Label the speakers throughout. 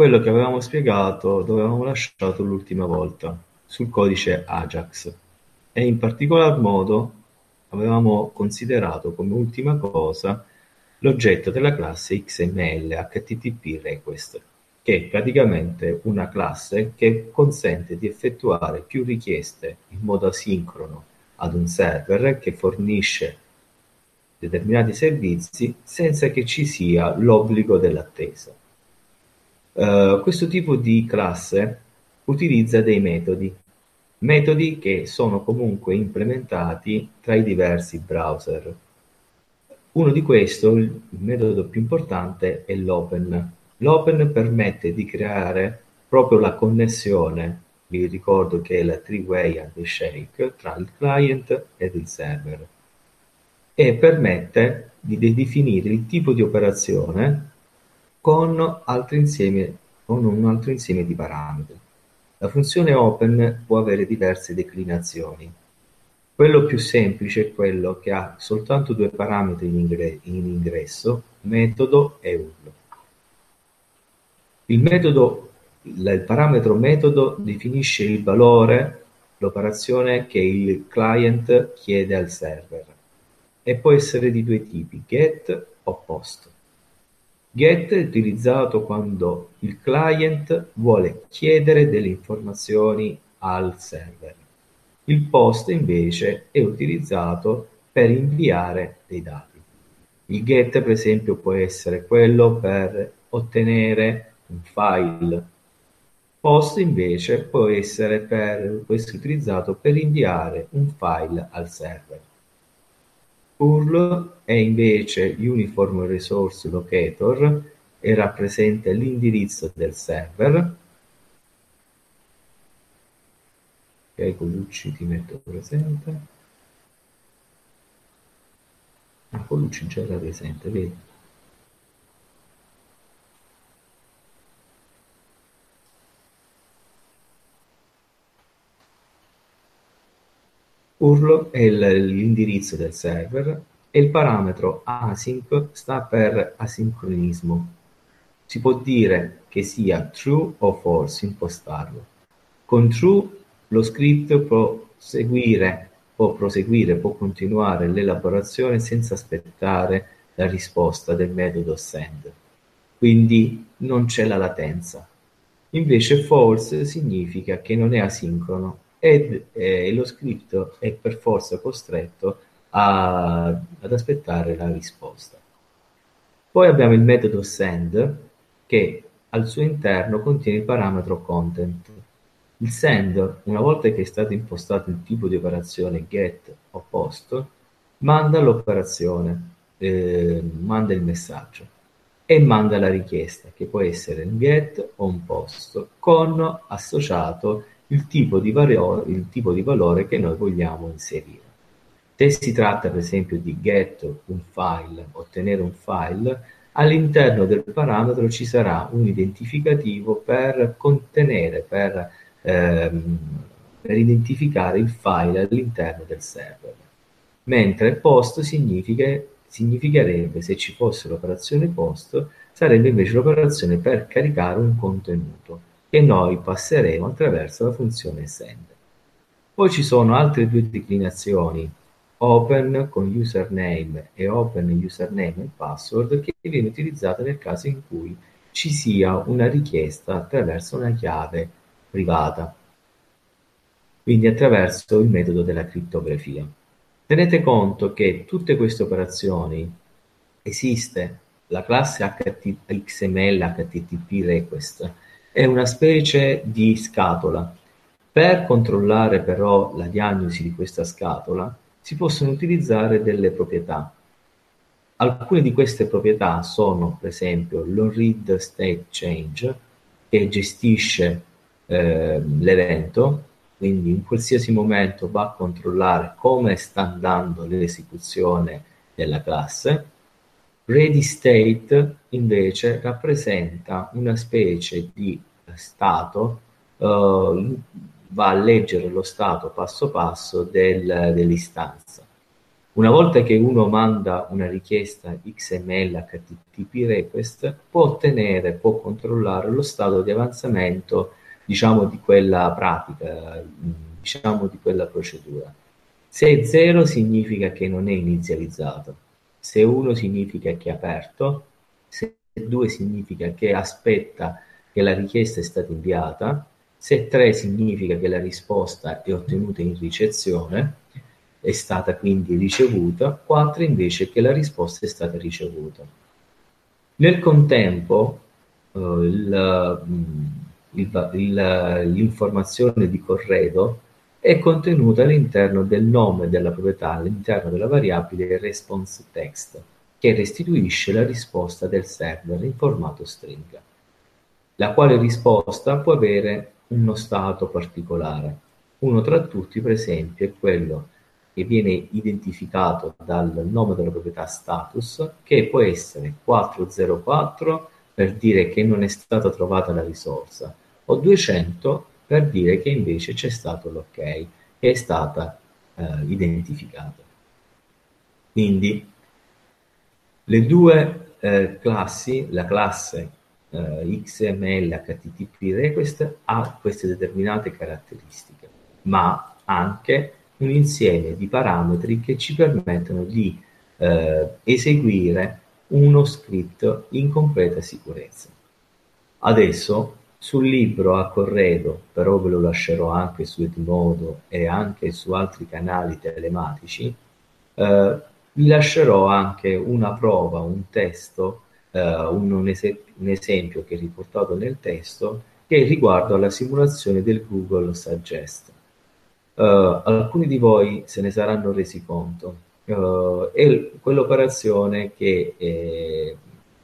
Speaker 1: quello che avevamo spiegato dove avevamo lasciato l'ultima volta, sul codice Ajax. E in particolar modo avevamo considerato come ultima cosa l'oggetto della classe XML HTTP request, che è praticamente una classe che consente di effettuare più richieste in modo asincrono ad un server che fornisce determinati servizi senza che ci sia l'obbligo dell'attesa. Uh, questo tipo di classe utilizza dei metodi, metodi che sono comunque implementati tra i diversi browser. Uno di questi, il metodo più importante, è l'open. L'open permette di creare proprio la connessione, vi ricordo che è la three-way handshake tra il client ed il server e permette di definire il tipo di operazione con, altri insieme, con un altro insieme di parametri. La funzione open può avere diverse declinazioni. Quello più semplice è quello che ha soltanto due parametri in, ingre- in ingresso, metodo e URL. Il, metodo, il parametro metodo definisce il valore, l'operazione che il client chiede al server e può essere di due tipi, get o post. Get è utilizzato quando il client vuole chiedere delle informazioni al server. Il post invece è utilizzato per inviare dei dati. Il get per esempio può essere quello per ottenere un file. Post invece può essere, per, può essere utilizzato per inviare un file al server. URL è invece Uniform Resource Locator e rappresenta l'indirizzo del server. Ok, Colucci ti metto presente. Ah, Colucci già era presente, vedi? URL è l'indirizzo del server e il parametro async sta per asincronismo. Si può dire che sia true o false impostarlo. Con true lo script può seguire, può proseguire, può continuare l'elaborazione senza aspettare la risposta del metodo send. Quindi non c'è la latenza. Invece false significa che non è asincrono ed eh, lo script è per forza costretto a, ad aspettare la risposta. Poi abbiamo il metodo send che al suo interno contiene il parametro content. Il send, una volta che è stato impostato il tipo di operazione get o post, manda l'operazione, eh, manda il messaggio e manda la richiesta, che può essere un get o un post, con associato il tipo di, valore, il tipo di valore che noi vogliamo inserire. Se si tratta per esempio di get un file, ottenere un file, all'interno del parametro ci sarà un identificativo per contenere, per, ehm, per identificare il file all'interno del server. Mentre post significa, significherebbe, se ci fosse l'operazione post, sarebbe invece l'operazione per caricare un contenuto che noi passeremo attraverso la funzione send. Poi ci sono altre due declinazioni, open con username e open username e password, che viene utilizzata nel caso in cui ci sia una richiesta attraverso una chiave privata, quindi attraverso il metodo della criptografia. Tenete conto che tutte queste operazioni esiste la classe HTML HTTP request è una specie di scatola. Per controllare però la diagnosi di questa scatola si possono utilizzare delle proprietà. Alcune di queste proprietà sono per esempio l'onRead state change che gestisce eh, l'evento, quindi in qualsiasi momento va a controllare come sta andando l'esecuzione della classe Ready state invece rappresenta una specie di stato, uh, va a leggere lo stato passo passo del, dell'istanza. Una volta che uno manda una richiesta XML HTTP request, può ottenere, può controllare lo stato di avanzamento, diciamo, di quella pratica, diciamo, di quella procedura. Se 0 significa che non è inizializzato, se 1 significa che è aperto, se 2 significa che aspetta che la richiesta è stata inviata, se 3 significa che la risposta è ottenuta in ricezione, è stata quindi ricevuta, 4 invece che la risposta è stata ricevuta. Nel contempo eh, il, mm, il, il, l'informazione di corredo è contenuta all'interno del nome della proprietà, all'interno della variabile response text, che restituisce la risposta del server in formato stringa, la quale risposta può avere uno stato particolare. Uno tra tutti, per esempio, è quello che viene identificato dal nome della proprietà status, che può essere 404 per dire che non è stata trovata la risorsa, o 200 per dire che invece c'è stato l'ok, che è stata eh, identificata. Quindi le due eh, classi, la classe eh, XML HTTP request ha queste determinate caratteristiche, ma anche un insieme di parametri che ci permettono di eh, eseguire uno script in completa sicurezza. Adesso sul libro a corredo, però ve lo lascerò anche su Edmodo e anche su altri canali telematici, eh, vi lascerò anche una prova, un testo, eh, un, un, es- un esempio che è riportato nel testo che riguarda la simulazione del Google Suggest. Uh, alcuni di voi se ne saranno resi conto. Uh, è quell'operazione che eh,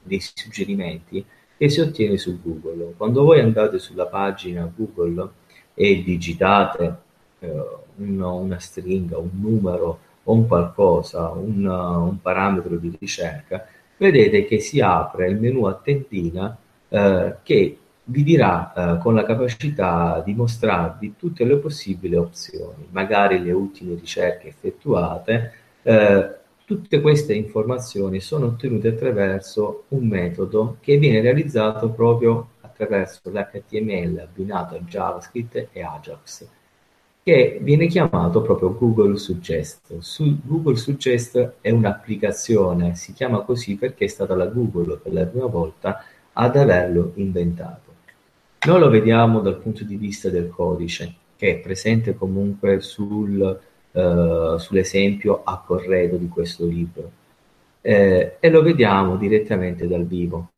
Speaker 1: dei suggerimenti che si ottiene su Google. Quando voi andate sulla pagina Google e digitate uh, una, una stringa, un numero o un qualcosa, un, un, parametro di ricerca, vedete che si apre il menu a tendina che vi dirà eh, con la capacità di mostrarvi tutte le possibili opzioni, magari le ultime ricerche effettuate. Tutte queste informazioni sono ottenute attraverso un metodo che viene realizzato proprio attraverso l'HTML abbinato a JavaScript e Ajax, che viene chiamato proprio Google Suggest. Su Google Suggest è un'applicazione, si chiama così perché è stata la Google per la prima volta ad averlo inventato. Noi lo vediamo dal punto di vista del codice, che è presente comunque sul, eh, sull'esempio a corredo di questo libro, eh, e lo vediamo direttamente dal vivo.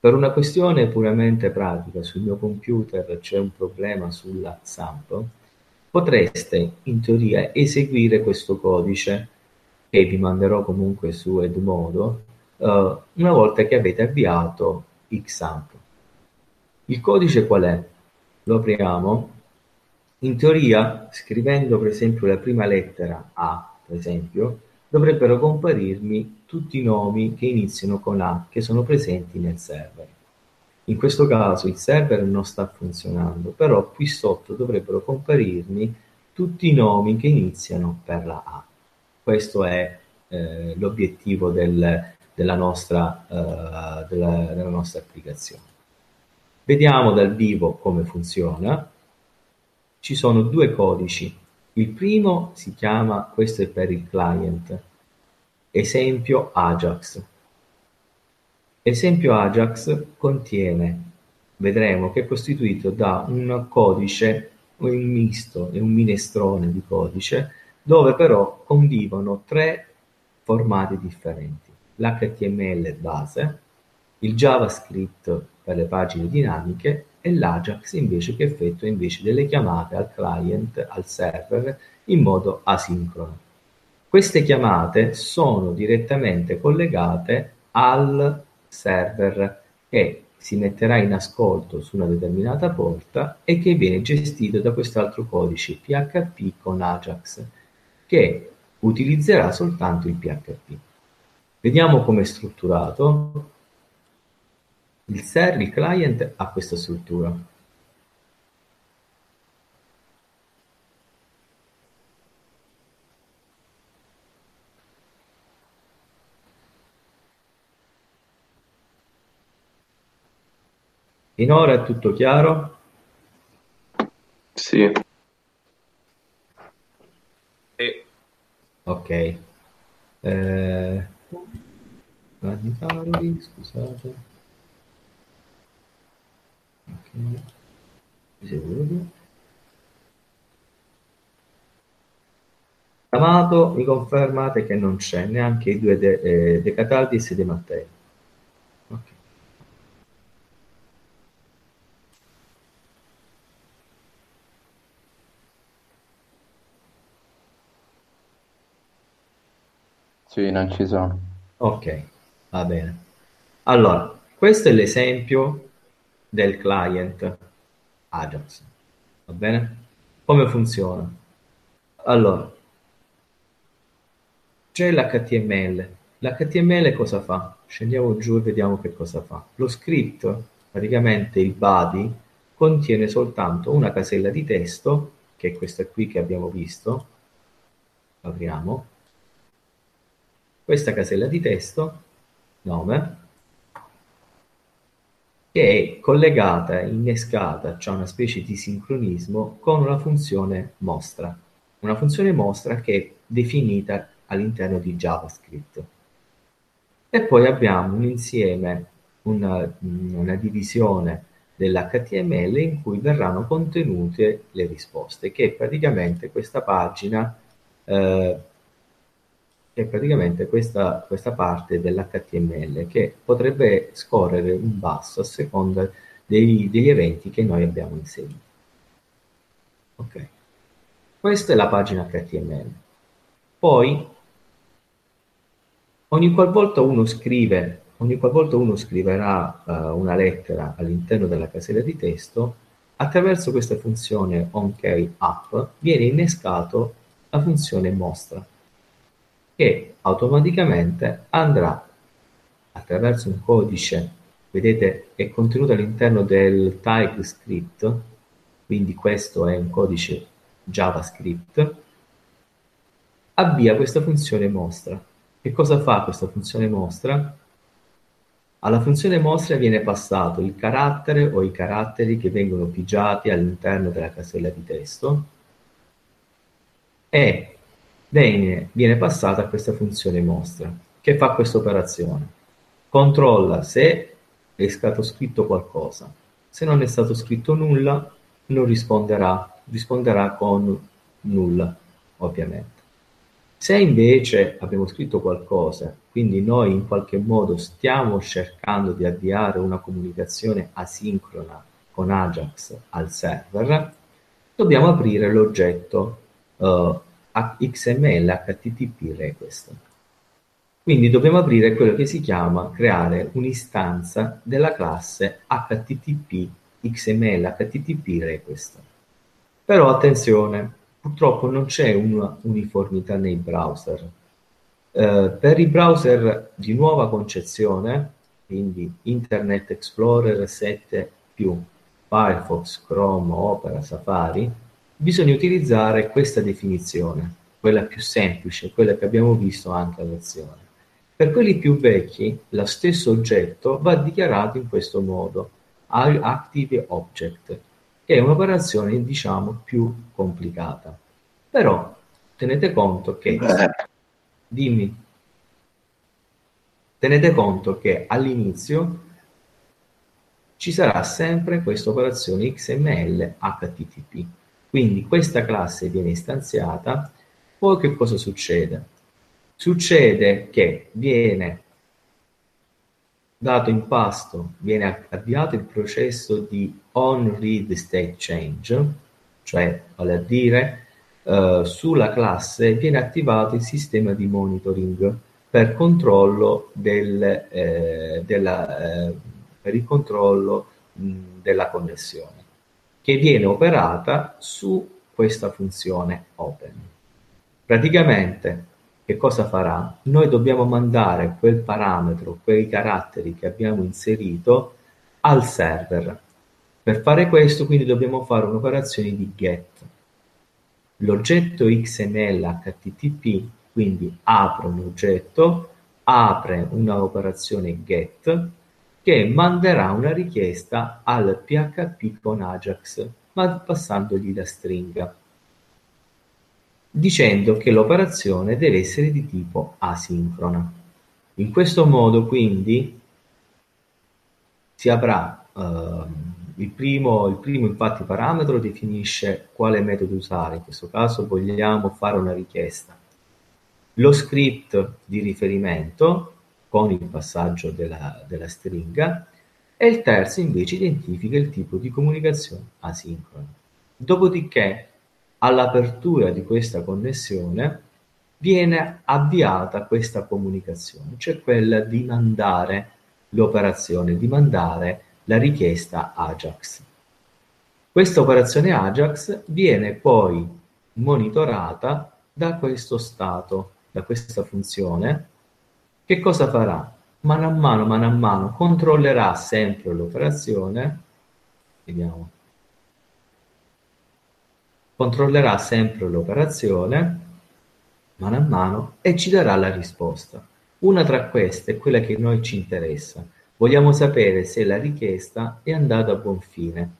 Speaker 1: Per una questione puramente pratica, sul mio computer c'è un problema sulla XAMPP, potreste in teoria eseguire questo codice che vi manderò comunque su Edmodo uh, una volta che avete avviato XAMPP. Il codice qual è? Lo apriamo. In teoria, scrivendo per esempio la prima lettera A, per esempio, dovrebbero comparirmi tutti i nomi che iniziano con A che sono presenti nel server. In questo caso il server non sta funzionando, però qui sotto dovrebbero comparirmi tutti i nomi che iniziano per la A. Questo è eh, l'obiettivo del, della, nostra, uh, della, della nostra applicazione. Vediamo dal vivo come funziona. Ci sono due codici. Il primo si chiama, questo è per il client, esempio Ajax. Esempio Ajax contiene, vedremo che è costituito da un codice, un misto e un minestrone di codice, dove però convivono tre formati differenti. L'HTML base, il JavaScript per le pagine dinamiche e l'Ajax invece che effettua invece delle chiamate al client, al server, in modo asincrono. Queste chiamate sono direttamente collegate al server che si metterà in ascolto su una determinata porta e che viene gestito da quest'altro codice PHP con Ajax che utilizzerà soltanto il PHP. Vediamo come è strutturato. Il server client a questa struttura. Finora è tutto chiaro?
Speaker 2: Sì.
Speaker 1: sì. Ok. Eh, scusate. Ok. Amato, mi confermate che non c'è neanche i due De, eh, De Cataldis e De Mattei. Okay.
Speaker 2: Sì, non ci sono.
Speaker 1: Ok, va bene. Allora, questo è l'esempio del client Ajax. Va bene? Come funziona? Allora, c'è l'HTML. L'HTML cosa fa? Scendiamo giù e vediamo che cosa fa. Lo script, praticamente il body, contiene soltanto una casella di testo, che è questa qui che abbiamo visto. Apriamo. Questa casella di testo, nome, che è collegata, innescata, cioè una specie di sincronismo con una funzione mostra. Una funzione mostra che è definita all'interno di JavaScript. E poi abbiamo un insieme, una, una divisione dell'HTML in cui verranno contenute le risposte, che è praticamente questa pagina, eh, è praticamente questa, questa parte dell'HTML che potrebbe scorrere in basso a seconda dei, degli eventi che noi abbiamo inserito. Ok, questa è la pagina HTML. Poi Ogni qualvolta uno scrive, ogni qualvolta uno scriverà uh, una lettera all'interno della casella di testo, attraverso questa funzione onKey_up viene innescato la funzione mostra, che automaticamente andrà attraverso un codice, vedete è contenuto all'interno del TypeScript, quindi questo è un codice JavaScript, avvia questa funzione mostra che cosa fa questa funzione mostra? Alla funzione mostra viene passato il carattere o i caratteri che vengono pigiati all'interno della casella di testo e viene, viene passata a questa funzione mostra che fa questa operazione. Controlla se è stato scritto qualcosa. Se non è stato scritto nulla, non risponderà, risponderà con nulla, ovviamente. Se invece abbiamo scritto qualcosa, quindi noi in qualche modo stiamo cercando di avviare una comunicazione asincrona con Ajax al server, dobbiamo aprire l'oggetto uh, XML HTTP request. Quindi dobbiamo aprire quello che si chiama creare un'istanza della classe HTTP XML HTTP request. Però attenzione, Purtroppo non c'è una uniformità nei browser. Eh, per i browser di nuova concezione, quindi Internet Explorer 7 Firefox, Chrome, Opera, Safari, bisogna utilizzare questa definizione, quella più semplice, quella che abbiamo visto anche a lezione. Per quelli più vecchi, lo stesso oggetto va dichiarato in questo modo, Active Object, che è un'operazione diciamo più complicata. Però tenete conto che, dimmi, tenete conto che all'inizio ci sarà sempre questa operazione XML HTTP. Quindi questa classe viene istanziata, poi che cosa succede? Succede che viene dato in pasto, viene avviato il processo di on-read state change, cioè vale a dire eh, sulla classe viene attivato il sistema di monitoring per controllo del, eh, della, eh, per il controllo mh, della connessione, che viene operata su questa funzione open. Praticamente che cosa farà? Noi dobbiamo mandare quel parametro, quei caratteri che abbiamo inserito al server. Per fare questo quindi dobbiamo fare un'operazione di get. L'oggetto XML HTTP quindi apre un oggetto, apre un'operazione get che manderà una richiesta al PHP con Ajax, ma passandogli la stringa, dicendo che l'operazione deve essere di tipo asincrona. In questo modo, quindi, si avrà eh, il primo, il primo infatti parametro definisce quale metodo usare, in questo caso vogliamo fare una richiesta. Lo script di riferimento con il passaggio della, della stringa e il terzo invece identifica il tipo di comunicazione asincrona. Dopodiché, all'apertura di questa connessione, viene avviata questa comunicazione, cioè quella di mandare l'operazione, di mandare la richiesta Ajax. Questa operazione Ajax viene poi monitorata da questo stato, da questa funzione, che cosa farà? Mano a mano, mano a mano, controllerà sempre l'operazione, vediamo, controllerà sempre l'operazione, mano a mano, e ci darà la risposta. Una tra queste è quella che noi ci interessa. Vogliamo sapere se la richiesta è andata a buon fine.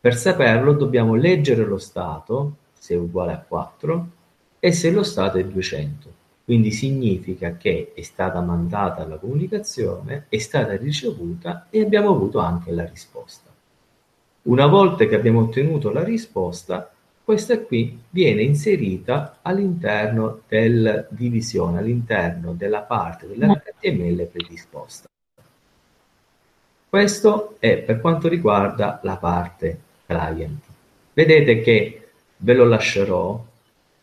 Speaker 1: Per saperlo dobbiamo leggere lo stato, se è uguale a 4, e se lo stato è 200. Quindi significa che è stata mandata la comunicazione, è stata ricevuta e abbiamo avuto anche la risposta. Una volta che abbiamo ottenuto la risposta, questa qui viene inserita all'interno della divisione, all'interno della parte dell'HTML predisposta. Questo è per quanto riguarda la parte client. Vedete che ve lo lascerò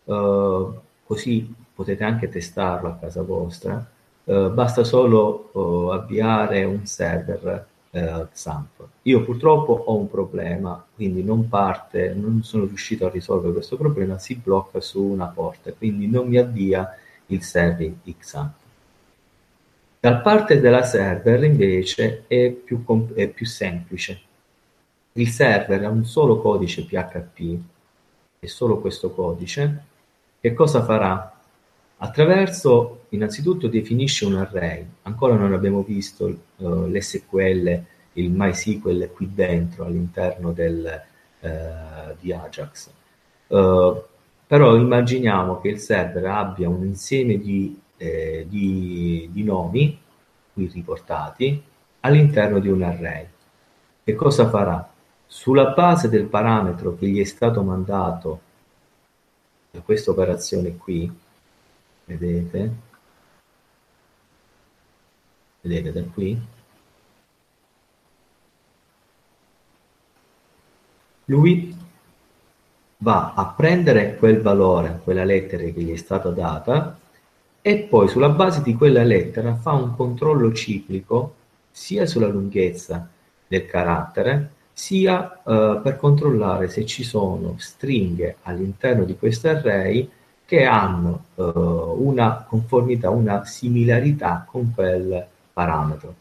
Speaker 1: eh, così potete anche testarlo a casa vostra, eh, basta solo eh, avviare un server eh, XAMPP. Io purtroppo ho un problema, quindi non parte, non sono riuscito a risolvere questo problema, si blocca su una porta, quindi non mi avvia il server XAMPP. Dal parte della server invece è più, è più semplice. Il server ha un solo codice PHP, è solo questo codice. Che cosa farà? Attraverso, innanzitutto definisce un array, ancora non abbiamo visto uh, l'SQL, il MySQL qui dentro all'interno del, uh, di Ajax. Uh, però immaginiamo che il server abbia un insieme di, eh, di, di nomi qui riportati all'interno di un array. Che cosa farà? Sulla base del parametro che gli è stato mandato da questa operazione qui, vedete? Vedete da qui? Lui va a prendere quel valore, quella lettera che gli è stata data e poi sulla base di quella lettera fa un controllo ciclico sia sulla lunghezza del carattere sia eh, per controllare se ci sono stringhe all'interno di questo array che hanno eh, una conformità, una similarità con quel parametro.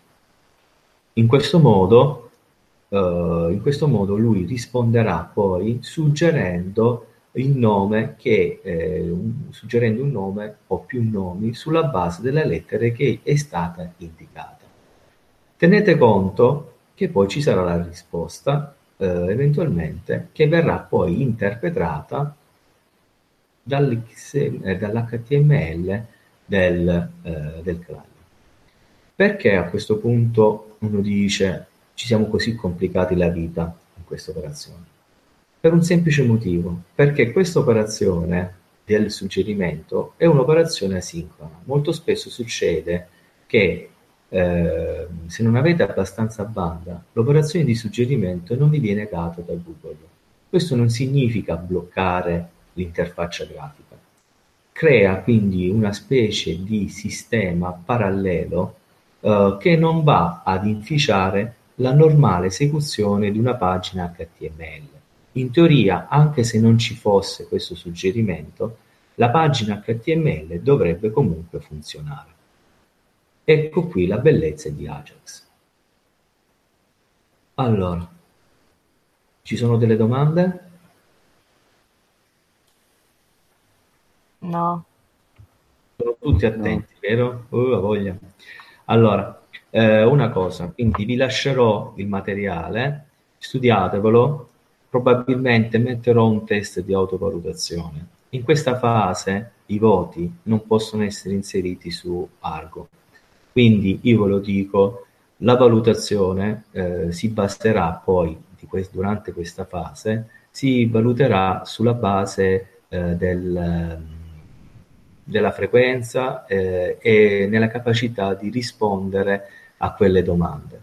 Speaker 1: In questo modo, eh, in questo modo lui risponderà poi suggerendo il nome che, eh, suggerendo un nome o più nomi sulla base delle lettere che è stata indicata. Tenete conto che poi ci sarà la risposta eh, eventualmente che verrà poi interpretata dall'HTML del, eh, del client. Perché a questo punto uno dice ci siamo così complicati la vita in questa operazione? Per un semplice motivo, perché questa operazione del suggerimento è un'operazione asincrona. Molto spesso succede che eh, se non avete abbastanza banda, l'operazione di suggerimento non vi viene data da Google. Questo non significa bloccare l'interfaccia grafica. Crea quindi una specie di sistema parallelo eh, che non va ad inficiare la normale esecuzione di una pagina HTML. In teoria, anche se non ci fosse questo suggerimento, la pagina HTML dovrebbe comunque funzionare. Ecco qui la bellezza di Ajax. Allora, ci sono delle domande?
Speaker 3: No.
Speaker 1: Sono tutti attenti, vero? Uh, voglia. Allora, eh, una cosa, quindi vi lascerò il materiale, studiatevelo, probabilmente metterò un test di autovalutazione. In questa fase i voti non possono essere inseriti su Argo, quindi io ve lo dico, la valutazione eh, si basterà poi quest- durante questa fase, si valuterà sulla base eh, del della frequenza eh, e nella capacità di rispondere a quelle domande.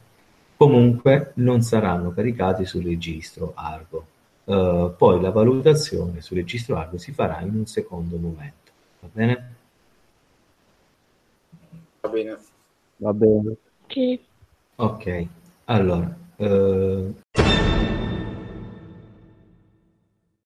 Speaker 1: Comunque non saranno caricati sul registro Argo. Uh, poi la valutazione sul registro Argo si farà in un secondo momento. Va bene?
Speaker 3: Va bene.
Speaker 2: Va bene.
Speaker 4: Ok.
Speaker 1: Ok, allora. Uh...